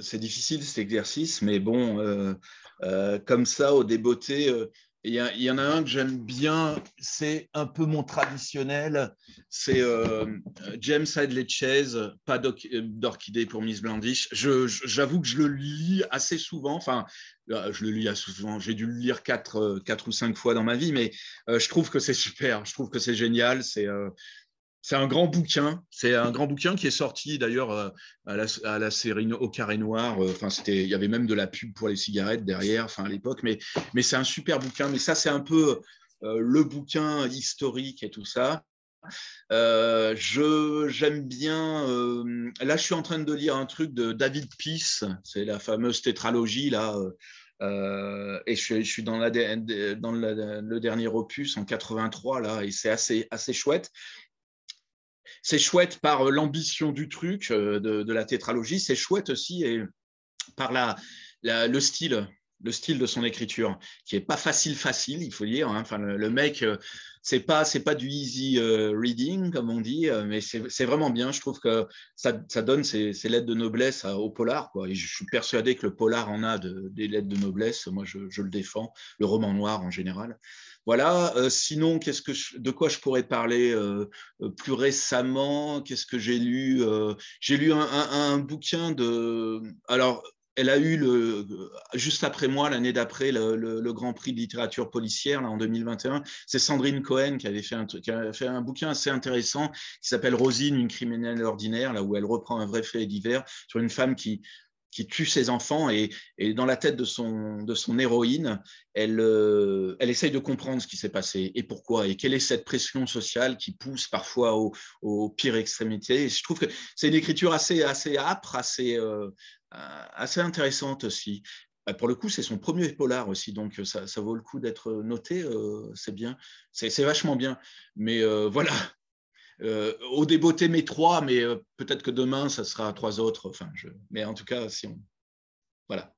c'est difficile cet exercice, mais bon, comme ça, au débeauté, il y, en a un que j'aime bien, c'est un peu mon traditionnel, c'est euh, James Hadley Chase, pas d'orchidée pour Miss Blandish. J'avoue que je le lis assez souvent, enfin, euh, je le lis assez souvent, j'ai dû le lire quatre, euh, quatre, ou cinq fois dans ma vie, mais je trouve que c'est super, je trouve que c'est génial, c'est c'est un grand bouquin. C'est un grand bouquin qui est sorti d'ailleurs euh, à la, série Au carré noir. Euh, enfin, c'était, il y avait même de la pub pour les cigarettes derrière. Enfin, à l'époque, mais, mais c'est un super bouquin. Mais ça, c'est un peu euh, le bouquin historique et tout ça. je j'aime bien. là, je suis en train de lire un truc de David Peace. C'est la fameuse tétralogie là. et je, suis dans, la, le dernier opus en 83 là, et c'est assez assez chouette c'est chouette par euh, l'ambition du truc, euh, de, la tétralogie, c'est chouette aussi par la, le style le style de son écriture, qui est pas facile facile, il faut dire. Hein. Enfin, le, mec, euh, c'est pas c'est pas du easy reading comme on dit, mais c'est vraiment bien. Je trouve que ça, donne ses, lettres de noblesse au polar. Quoi. Je suis persuadé que le polar en a des lettres de noblesse. Moi, je, le défends. Le roman noir en général. Voilà. Euh, sinon, qu'est-ce que de quoi je pourrais parler euh, euh, plus récemment? Qu'est-ce que j'ai lu J'ai lu un, bouquin de. Alors, elle a eu le, juste après moi, l'année d'après, le, Grand Prix de littérature policière là, en 2021. C'est Sandrine Cohen qui avait fait qui a fait un bouquin assez intéressant qui s'appelle Rosine, une criminelle ordinaire, là où elle reprend un vrai fait divers sur une femme qui, qui tue ses enfants et, dans la tête de son, de son héroïne, elle, euh, elle essaye de comprendre ce qui s'est passé et pourquoi et quelle est cette pression sociale qui pousse parfois aux au pires extrémités. Et je trouve que c'est une écriture assez, assez âpre, assez, euh, assez intéressante aussi. Bah, pour le coup, c'est son premier polar aussi, donc ça, ça vaut le coup d'être noté. Euh, c'est bien, c'est vachement bien. Mais voilà, euh, au débeauté, mes trois, mais euh, peut-être que demain, ça sera trois autres. Enfin, je... Mais en tout cas, si on. Voilà.